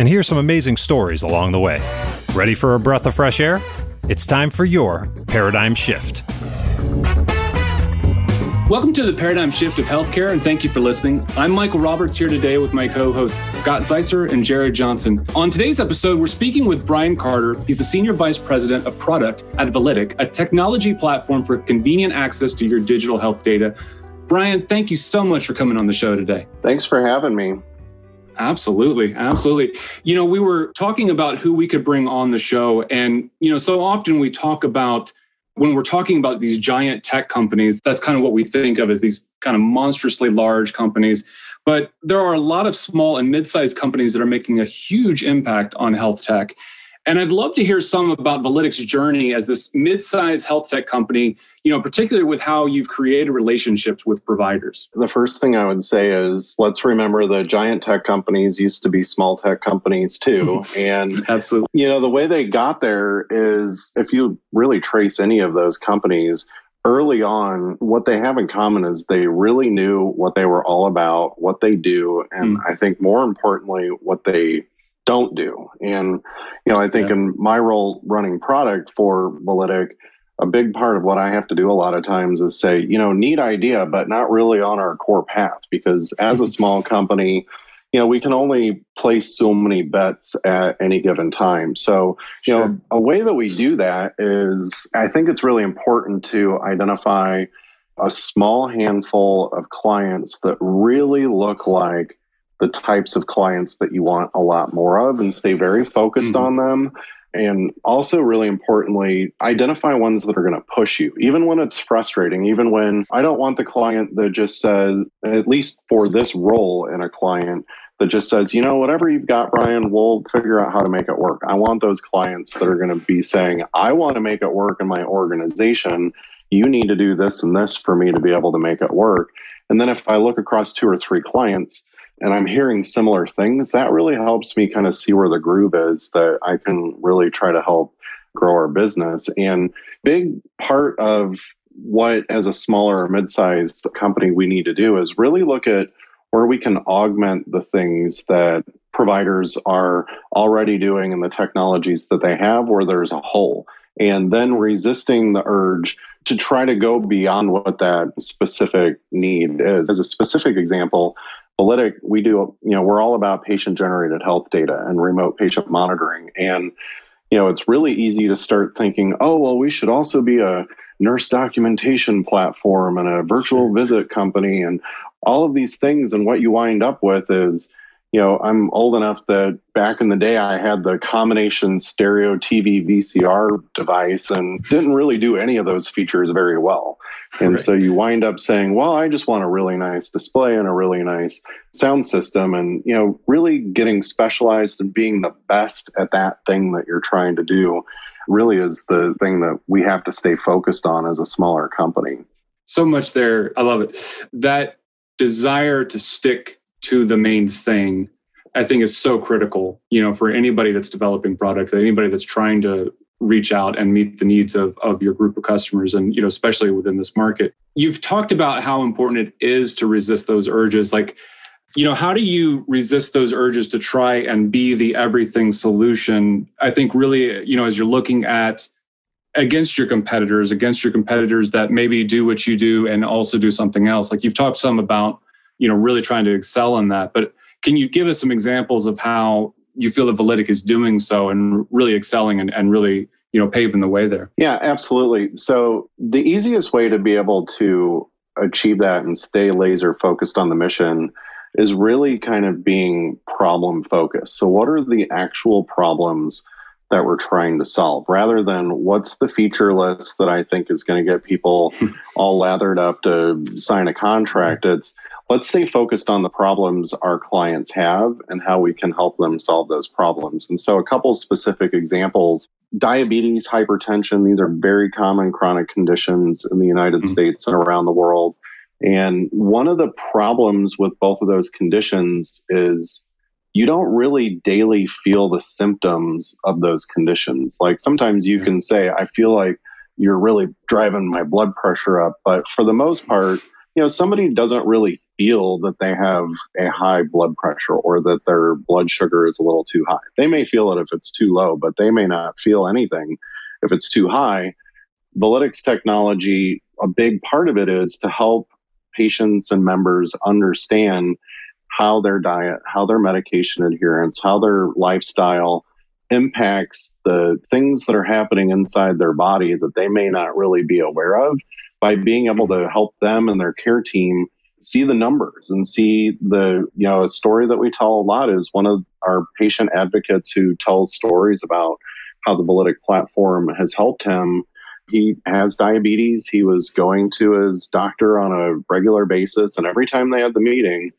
and hear some amazing stories along the way. Ready for a breath of fresh air? It's time for your paradigm shift. Welcome to the paradigm shift of healthcare, and thank you for listening. I'm Michael Roberts here today with my co hosts Scott Zeitzer and Jared Johnson. On today's episode, we're speaking with Brian Carter. He's the Senior Vice President of Product at Validic, a technology platform for convenient access to your digital health data Brian, thank you so much for coming on the show today. Thanks for having me. Absolutely. Absolutely. You know, we were talking about who we could bring on the show. And, you know, so often we talk about when we're talking about these giant tech companies, that's kind of what we think of as these kind of monstrously large companies. But there are a lot of small and mid sized companies that are making a huge impact on health tech. And I'd love to hear some about Validic's journey as this mid-sized health tech company, you know, particularly with how you've created relationships with providers. The first thing I would say is let's remember the giant tech companies used to be small tech companies too. and absolutely. You know, the way they got there is if you really trace any of those companies, early on, what they have in common is they really knew what they were all about, what they do, and mm. I think more importantly, what they don't do. And, you know, I think yeah. in my role running product for Validic, a big part of what I have to do a lot of times is say, you know, neat idea, but not really on our core path. Because as a small company, you know, we can only place so many bets at any given time. So, you sure. know, a way that we do that is I think it's really important to identify a small handful of clients that really look like the types of clients that you want a lot more of and stay very focused mm-hmm. on them. And also, really importantly, identify ones that are going to push you, even when it's frustrating, even when I don't want the client that just says, at least for this role in a client, that just says, you know, whatever you've got, Brian, we'll figure out how to make it work. I want those clients that are going to be saying, I want to make it work in my organization. You need to do this and this for me to be able to make it work. And then if I look across two or three clients, and I'm hearing similar things, that really helps me kind of see where the groove is that I can really try to help grow our business. And big part of what as a smaller or mid-sized company we need to do is really look at where we can augment the things that providers are already doing and the technologies that they have where there's a hole and then resisting the urge to try to go beyond what that specific need is. As a specific example, Validic, we do, you know, we're all about patient generated health data and remote patient monitoring. And, you know, it's really easy to start thinking, oh, well, we should also be a nurse documentation platform and a virtual visit company and all of these things. And what you wind up with is, you know, I'm old enough that back in the day I had the combination stereo TV VCR device and didn't really do any of those features very well. And right. so you wind up saying, well, I just want a really nice display and a really nice sound system and, you know, really getting specialized and being the best at that thing that you're trying to do really is the thing that we have to stay focused on as a smaller company. So much there. I love it. That desire to stick to the main thing I think is so critical, you know, for anybody that's developing product, anybody that's trying to reach out and meet the needs of, of your group of customers and you know especially within this market. You've talked about how important it is to resist those urges. Like you know how do you resist those urges to try and be the everything solution? I think really you know as you're looking at against your competitors against your competitors that maybe do what you do and also do something else. Like you've talked some about you know really trying to excel in that. But can you give us some examples of how you feel that Validic is doing so and really excelling and, and really you know paving the way there? Yeah absolutely. So the easiest way to be able to achieve that and stay laser focused on the mission is really kind of being problem focused. So what are the actual problems that we're trying to solve? Rather than what's the feature list that i think is going to get people all lathered up to sign a contract it's let's stay focused on the problems our clients have and how we can help them solve those problems. And so, a couple specific examples diabetes, hypertension, these are very common chronic conditions in the United mm-hmm. States and around the world. And one of the problems with both of those conditions is you don't really daily feel the symptoms of those conditions. Like sometimes you can say, I feel like you're really driving my blood pressure up. But for the most part, you know, somebody doesn't really feel that they have a high blood pressure or that their blood sugar is a little too high. They may feel it if it's too low, but they may not feel anything if it's too high. Validic's technology, a big part of it is to help patients and members understand how their diet, how their medication adherence, how their lifestyle impacts the things that are happening inside their body that they may not really be aware of by being able to help them and their care team see the numbers and see the you know a story that we tell a lot is one of our patient advocates who tells stories about how the Validic platform has helped him. He has diabetes. He was going to his doctor on a regular basis and every time they had the meeting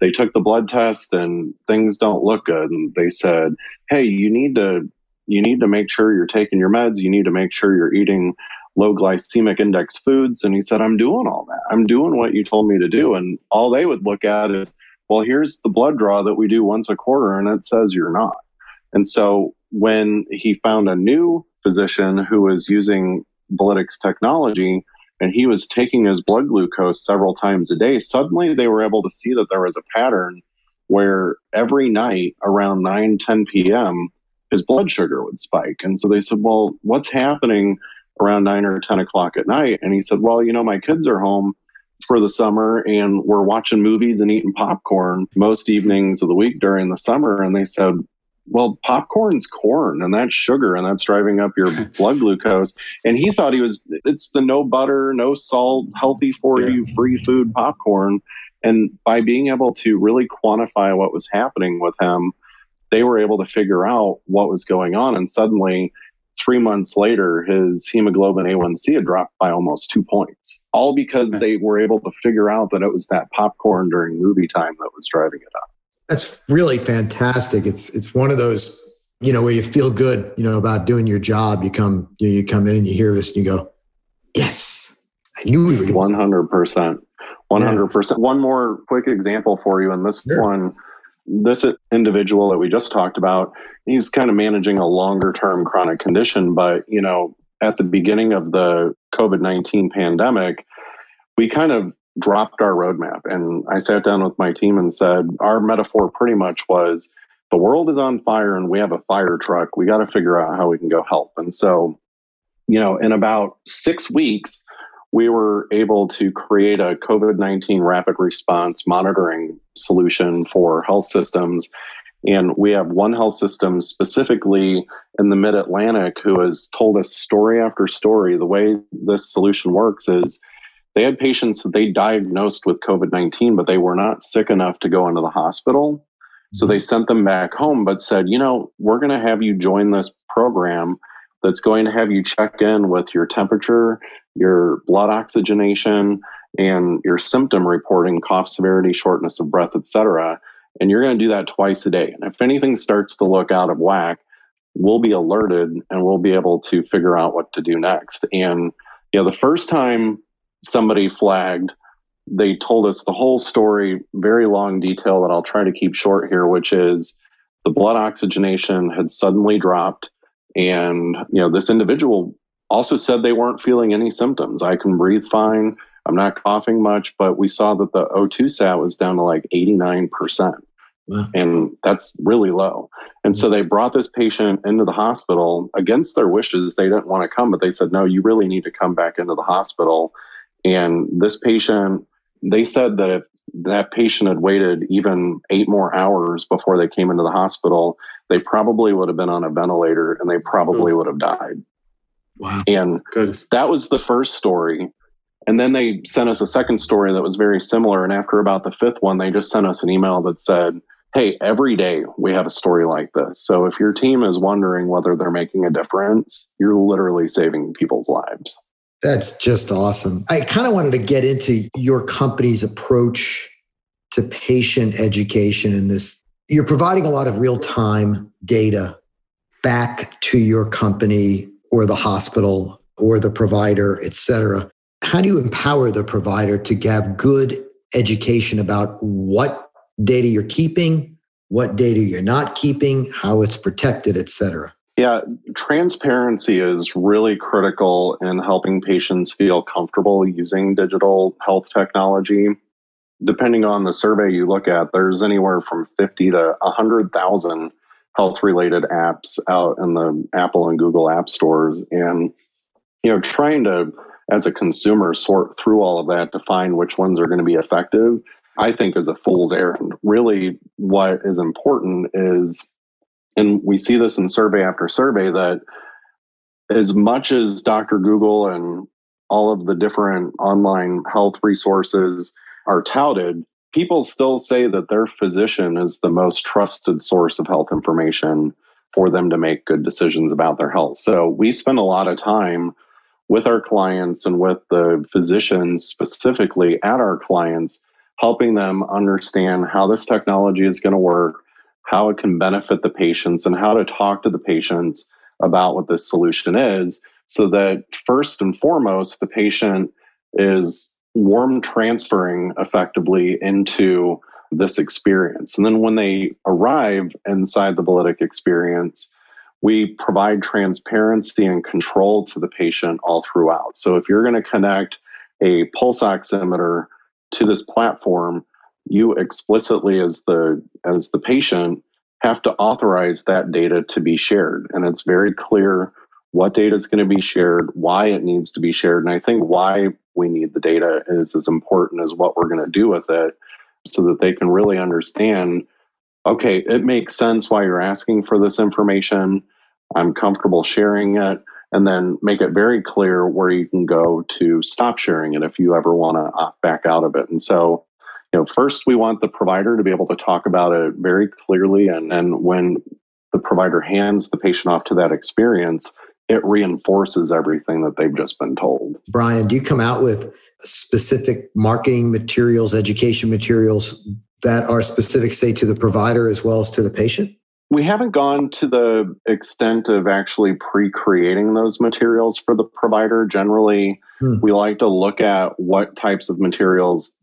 they took the blood test and things don't look good. And they said hey you need to you need to make sure you're taking your meds. You need to make sure you're eating low glycemic index foods. And he said, I'm doing all that. I'm doing what you told me to do. And all they would look at is, well, here's the blood draw that we do once a quarter, and it says you're not. And so when he found a new physician who was using Validic's technology and he was taking his blood glucose several times a day, suddenly they were able to see that there was a pattern where every night around 9, 10 p.m., his blood sugar would spike. And so they said, well, what's happening around nine or 10 o'clock at night. And he said, Well, you know, my kids are home for the summer and we're watching movies and eating popcorn most evenings of the week during the summer. And they said, well, popcorn's corn and that's sugar and that's driving up your blood glucose. And he thought he was, it's the no butter, no salt, healthy for yeah. you, free food popcorn. And by being able to really quantify what was happening with him, they were able to figure out what was going on. And suddenly three months later, his hemoglobin A1C had dropped by almost two points, all because they were able to figure out that it was that popcorn during movie time that was driving it up. That's really fantastic. It's it's one of those you know where you feel good, you know, about doing your job. You come you, know, you come in and you hear this and you go, yes, I knew we were one hundred percent. 100%. One more quick example for you, and this sure. one this individual that we just talked about, he's kind of managing a longer term chronic condition. But, you know, at the beginning of the COVID 19 pandemic, we kind of dropped our roadmap. And I sat down with my team and said, our metaphor pretty much was the world is on fire and we have a fire truck. We got to figure out how we can go help. And so, you know, in about six weeks, we were able to create a COVID 19 rapid response monitoring solution for health systems. And we have one health system specifically in the mid Atlantic who has told us story after story. The way this solution works is they had patients that they diagnosed with COVID 19, but they were not sick enough to go into the hospital. So mm-hmm. they sent them back home, but said, you know, we're going to have you join this program that's going to have you check in with your temperature, your blood oxygenation, and your symptom reporting, cough severity, shortness of breath, etc. And you're going to do that twice a day. And if anything starts to look out of whack, we'll be alerted and we'll be able to figure out what to do next. And you know, the first time somebody flagged, they told us the whole story, very long detail that I'll try to keep short here, which is the blood oxygenation had suddenly dropped and, you know, this individual also said they weren't feeling any symptoms. I can breathe fine. I'm not coughing much, but we saw that the O2 sat was down to like 89%. Wow. And that's really low. And so mm-hmm. they brought this patient into the hospital against their wishes. They didn't want to come, but they said, no, you really need to come back into the hospital. And this patient, they said that if that patient had waited even eight more hours before they came into the hospital, they probably would have been on a ventilator and they probably would have died. Wow. And Goodness. that was the first story. And then they sent us a second story that was very similar. And after about the fifth one, they just sent us an email that said, Hey, every day we have a story like this. So if your team is wondering whether they're making a difference, you're literally saving people's lives. That's just awesome. I kind of wanted to get into your company's approach to patient education in this? You're providing a lot of real time data back to your company or the hospital or the provider, et cetera. How do you empower the provider to have good education about what data you're keeping, what data you're not keeping, how it's protected, et cetera? Yeah, transparency is really critical in helping patients feel comfortable using digital health technology. Depending on the survey you look at, there's anywhere from 50 to 100,000 health related apps out in the Apple and Google app stores. And, you know, trying to, as a consumer, sort through all of that to find which ones are going to be effective, I think is a fool's errand. Really, what is important is, and we see this in survey after survey, that as much as Dr. Google and all of the different online health resources are touted, people still say that their physician is the most trusted source of health information for them to make good decisions about their health. So we spend a lot of time with our clients and with the physicians specifically at our clients, helping them understand how this technology is going to work, how it can benefit the patients, and how to talk to the patients about what this solution is so that first and foremost, the patient is warm transferring effectively into this experience. And then when they arrive inside the Validic experience, we provide transparency and control to the patient all throughout. So if you're going to connect a pulse oximeter to this platform, you explicitly as the as the patient have to authorize that data to be shared. And it's very clear what data is going to be shared, why it needs to be shared. And I think why we need the data is as important as what we're going to do with it so that they can really understand okay, it makes sense why you're asking for this information. I'm comfortable sharing it. And then make it very clear where you can go to stop sharing it if you ever want to opt back out of it. And so, you know, first we want the provider to be able to talk about it very clearly. And then when the provider hands the patient off to that experience, it reinforces everything that they've just been told. Brian, do you come out with specific marketing materials, education materials that are specific, say, to the provider as well as to the patient? We haven't gone to the extent of actually pre creating those materials for the provider. Generally, hmm. we like to look at what types of materials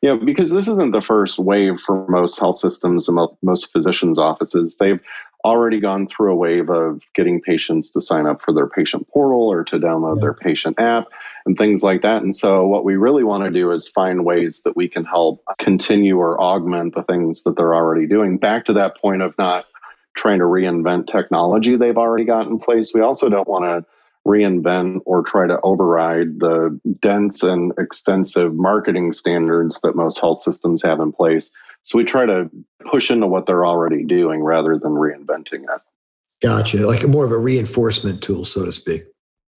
you know, because this isn't the first wave for most health systems and most physicians' offices. They've already gone through a wave of getting patients to sign up for their patient portal or to download yeah. their patient app and things like that. And so, what we really want to do is find ways that we can help continue or augment the things that they're already doing. Back to that point of not trying to reinvent technology they've already got in place. We also don't want to reinvent or try to override the dense and extensive marketing standards that most health systems have in place. So we try to push into what they're already doing rather than reinventing it. Gotcha. Like more of a reinforcement tool, so to speak.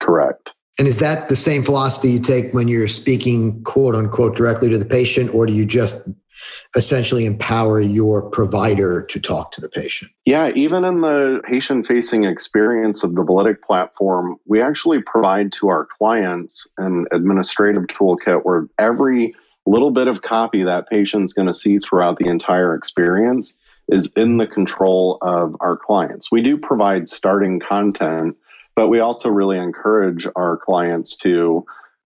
Correct. And is that the same philosophy you take when you're speaking, quote unquote, directly to the patient, or do you just essentially empower your provider to talk to the patient? Yeah, even in the patient facing experience of the Validic platform, we actually provide to our clients an administrative toolkit where every little bit of copy that patient's going to see throughout the entire experience is in the control of our clients. We do provide starting content, but we also really encourage our clients to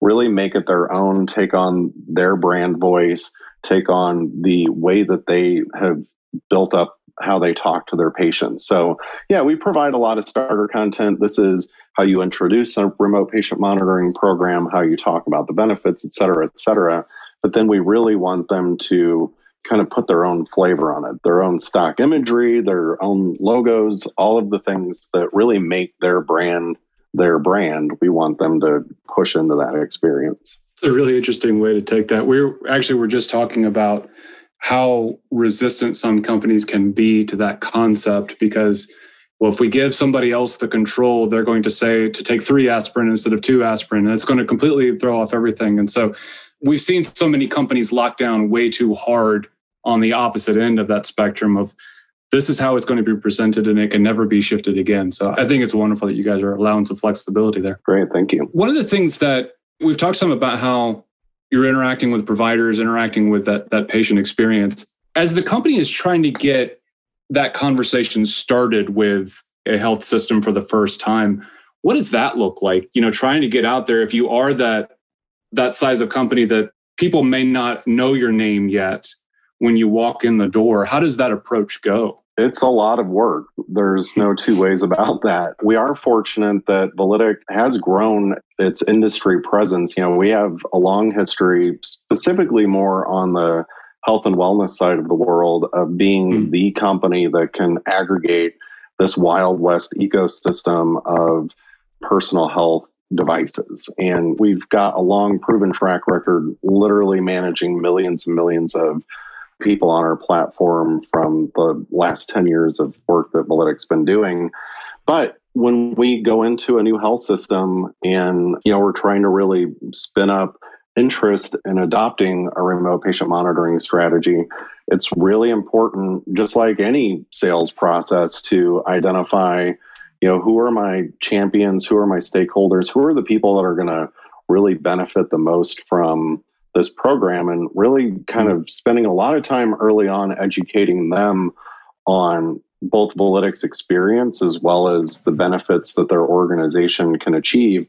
really make it their own, take on their brand voice, take on the way that they have built up how they talk to their patients. So, yeah, we provide a lot of starter content. This is how you introduce a remote patient monitoring program, how you talk about the benefits, et cetera, et cetera. But then we really want them to kind of put their own flavor on it, their own stock imagery, their own logos, all of the things that really make their brand their brand. We want them to push into that experience. It's a really interesting way to take that. We're actually we're just talking about how resistant some companies can be to that concept because well if we give somebody else the control they're going to say to take 3 aspirin instead of 2 aspirin and it's going to completely throw off everything and so we've seen so many companies lock down way too hard on the opposite end of that spectrum of this is how it's going to be presented and it can never be shifted again. So I think it's wonderful that you guys are allowing some flexibility there. Great, thank you. One of the things that we've talked some about how you're interacting with providers, interacting with that, that patient experience. As the company is trying to get that conversation started with a health system for the first time, what does that look like? You know, trying to get out there if you are that that size of company that people may not know your name yet when you walk in the door, how does that approach go? It's a lot of work. There's no two ways about that. We are fortunate that Validic has grown its industry presence. You know, we have a long history, specifically more on the health and wellness side of the world, of being mm. the company that can aggregate this Wild West ecosystem of personal health devices. And we've got a long proven track record, literally managing millions and millions of people on our platform from the last 10 years of work that Validic's been doing. But when we go into a new health system and you know we're trying to really spin up interest in adopting a remote patient monitoring strategy it's really important just like any sales process to identify you know who are my champions? Who are my stakeholders? Who are the people that are going to really benefit the most from this program? And really kind of spending a lot of time early on educating them on both Validic's experience as well as the benefits that their organization can achieve.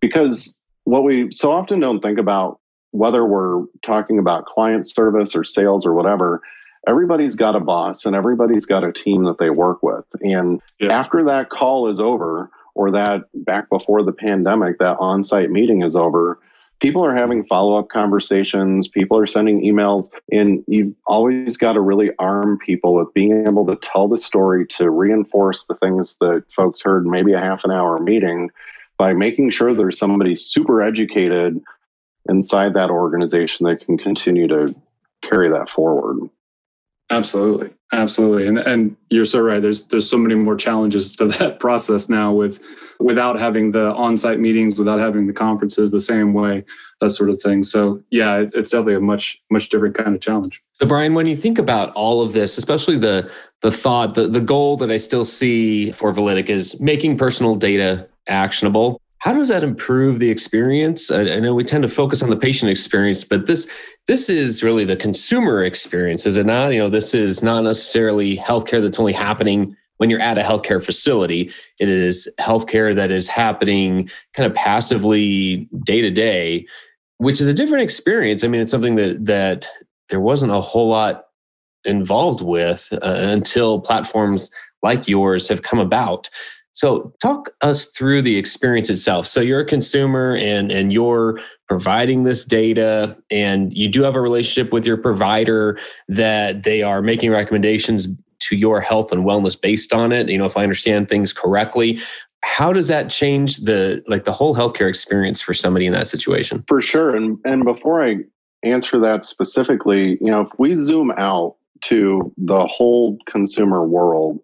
Because what we so often don't think about, whether we're talking about client service or sales or whatever, everybody's got a boss and everybody's got a team that they work with. And yeah. after that call is over, or that back before the pandemic, that on site meeting is over, people are having follow up conversations, people are sending emails, and you've always got to really arm people with being able to tell the story to reinforce the things that folks heard maybe a half an hour meeting by making sure there's somebody super educated inside that organization that can continue to carry that forward. Absolutely, absolutely, and and you're so right. There's there's so many more challenges to that process now with without having the on-site meetings, without having the conferences the same way, that sort of thing. So yeah, it, it's definitely a much much different kind of challenge. So Brian, when you think about all of this, especially the the thought, the the goal that I still see for Validic is making personal data actionable. How does that improve the experience? I, I, know we tend to focus on the patient experience, but this this is really the consumer experience, is it not? You know, this is not necessarily healthcare that's only happening when you're at a healthcare facility. It is healthcare that is happening kind of passively day to day, which is a different experience. I mean, it's something that that there wasn't a whole lot involved with uh, until platforms like yours have come about. So, talk us through the experience itself. So, you're a consumer and and you're providing this data, and you do have a relationship with your provider that they are making recommendations to your health and wellness based on it. You know, if I understand things correctly, how does that change the like the whole healthcare experience for somebody in that situation? For sure. And and before I answer that specifically, you know, if we zoom out to the whole consumer world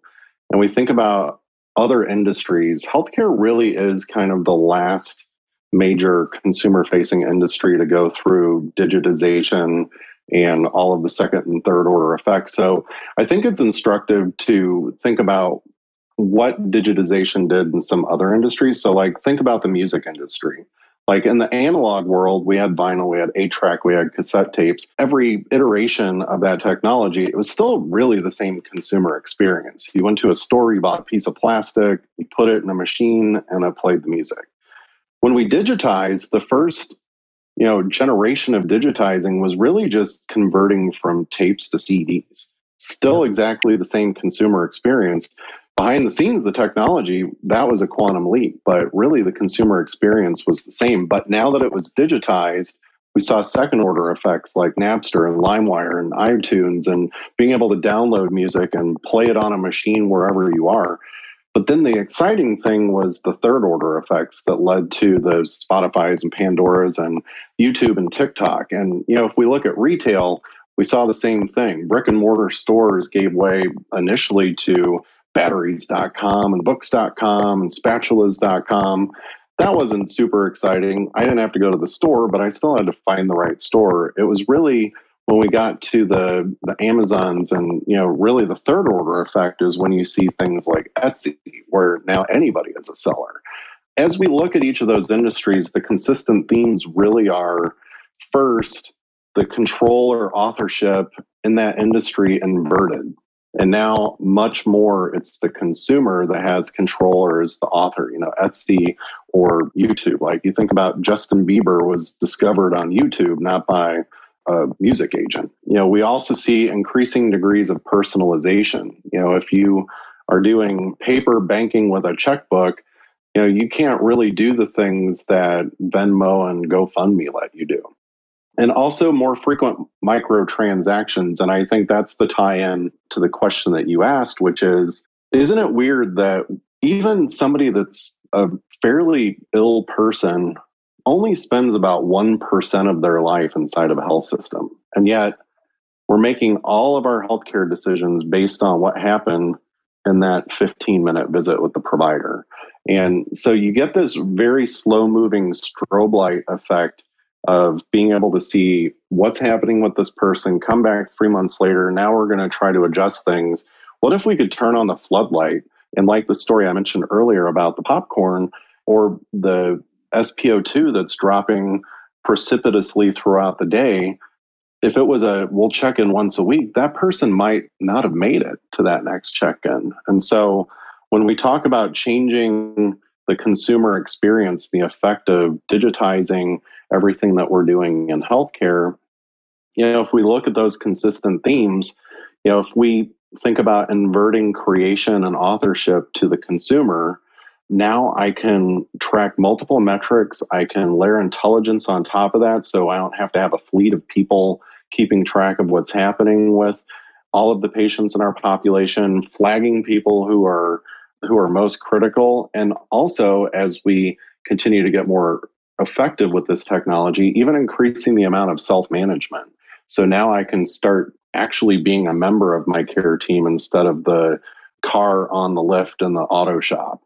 and we think about other industries, healthcare really is kind of the last major consumer facing industry to go through digitization and all of the second and third order effects. So I think it's instructive to think about what digitization did in some other industries. So, like, think about the music industry. Like in the analog world, we had vinyl, we had eight track, we had cassette tapes. Every iteration of that technology, it was still really the same consumer experience. You went to a store, you bought a piece of plastic, you put it in a machine, and it played the music. When we digitized, the first you know generation of digitizing was really just converting from tapes to CDs. Still exactly the same consumer experience, behind the scenes, the technology, that was a quantum leap, but really the consumer experience was the same. But now that it was digitized, we saw second order effects like Napster and LimeWire and iTunes and being able to download music and play it on a machine wherever you are. But then the exciting thing was the third order effects that led to the Spotify's and Pandora's and YouTube and TikTok. And, you know, if we look at retail, we saw the same thing. Brick and mortar stores gave way initially to batteries.com and books.com and spatulas.com. That wasn't super exciting. I didn't have to go to the store, but I still had to find the right store. It was really when we got to the the Amazons and you know really the third order effect is when you see things like Etsy where now anybody is a seller. As we look at each of those industries, the consistent themes really are first the control or authorship in that industry inverted. And now, much more, it's the consumer that has control or is the author, you know, Etsy or YouTube. Like you think about Justin Bieber was discovered on YouTube, not by a music agent. You know, we also see increasing degrees of personalization. You know, if you are doing paper banking with a checkbook, you know, you can't really do the things that Venmo and GoFundMe let you do and also more frequent microtransactions. And I think that's the tie in to the question that you asked, which is isn't it weird that even somebody that's a fairly ill person only spends about 1% of their life inside of a health system? And yet, we're making all of our healthcare decisions based on what happened in that 15 minute visit with the provider. And so you get this very slow moving strobe light effect of being able to see what's happening with this person, come back three months later. Now we're going to try to adjust things. What if we could turn on the floodlight and, like the story I mentioned earlier about the popcorn or the SpO2 that's dropping precipitously throughout the day? If it was a we'll check in once a week, that person might not have made it to that next check in. And so when we talk about changing the consumer experience, the effect of digitizing everything that we're doing in healthcare, you know, if we look at those consistent themes, you know, if we think about inverting creation and authorship to the consumer, now I can track multiple metrics. I can layer intelligence on top of that. So I don't have to have a fleet of people keeping track of what's happening with all of the patients in our population, flagging people who are who are most critical. And also as we continue to get more effective with this technology, even increasing the amount of self management. So now I can start actually being a member of my care team instead of the car on the lift in the auto shop.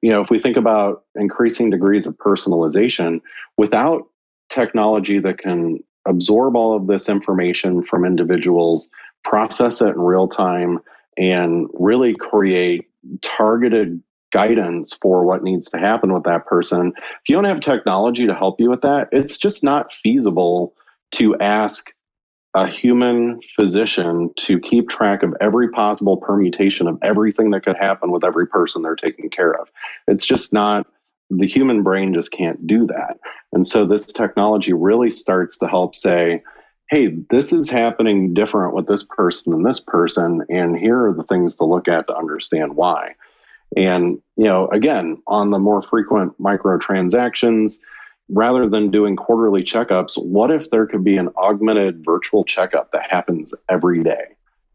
You know, if we think about increasing degrees of personalization without technology that can absorb all of this information from individuals, process it in real time, and really create targeted guidance for what needs to happen with that person. If you don't have technology to help you with that, it's just not feasible to ask a human physician to keep track of every possible permutation of everything that could happen with every person they're taking care of. It's just not, the human brain just can't do that. And so this technology really starts to help say, hey, this is happening different with this person and this person, and here are the things to look at to understand why. And, you know, again, on the more frequent microtransactions, rather than doing quarterly checkups, what if there could be an augmented virtual checkup that happens every day?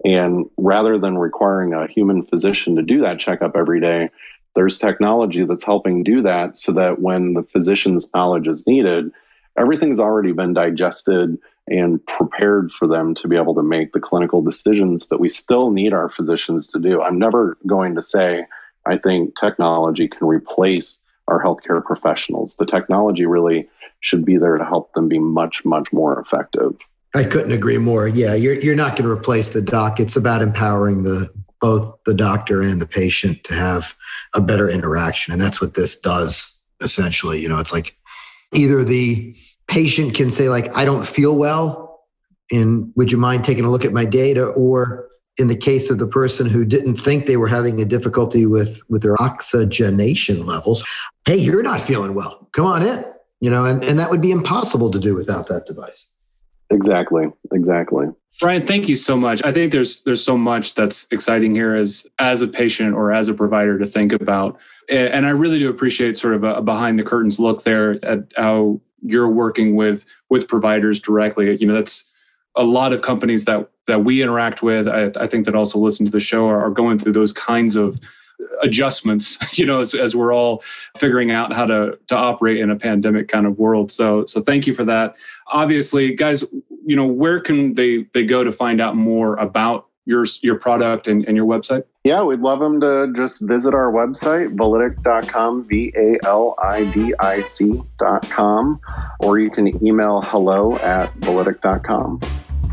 And rather than requiring a human physician to do that checkup every day, there's technology that's helping do that so that when the physician's knowledge is needed, everything's already been digested and prepared for them to be able to make the clinical decisions that we still need our physicians to do. I'm never going to say, I think technology can replace our healthcare professionals. The technology really should be there to help them be much, much more effective. I couldn't agree more. Yeah, you're you're not going to replace the doc. It's about empowering the both the doctor and the patient to have a better interaction, and that's what this does essentially. You know, it's like either the patient can say like, "I don't feel well," and would you mind taking a look at my data, or in the case of the person who didn't think they were having a difficulty with with their oxygenation levels hey you're not feeling well. Come on in you know and, and that would be impossible to do without that device. Exactly exactly. Brian thank you so much. I think there's there's so much that's exciting here as as a patient or as a provider to think about. And i really do appreciate sort of a behind the curtains look there at how you're working with with providers directly. You know that's a lot of companies that that we interact with, I, I think that also listen to the show are, are, going through those kinds of adjustments. You know, as, as we're all figuring out how to to operate in a pandemic kind of world. So so thank you for that. Obviously, guys, you know, where can they they go to find out more about your your product and, and your website? Yeah, we'd love them to just visit our website, validic.com, V A L I D I C.com, or you can email hello at validic.com.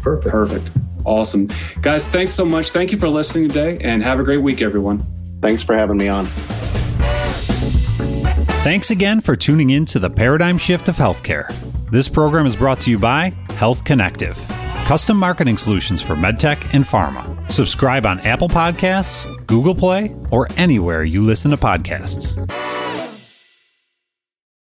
Perfect. Perfect. Awesome. Guys, thanks so much. Thank you for listening today and have a great week, everyone. Thanks for having me on. Thanks again for tuning in to the Paradigm Shift of Healthcare. This program is brought to you by Health Connective, custom marketing solutions for medtech and pharma. Subscribe on Apple Podcasts, Google Play, or anywhere you listen to podcasts.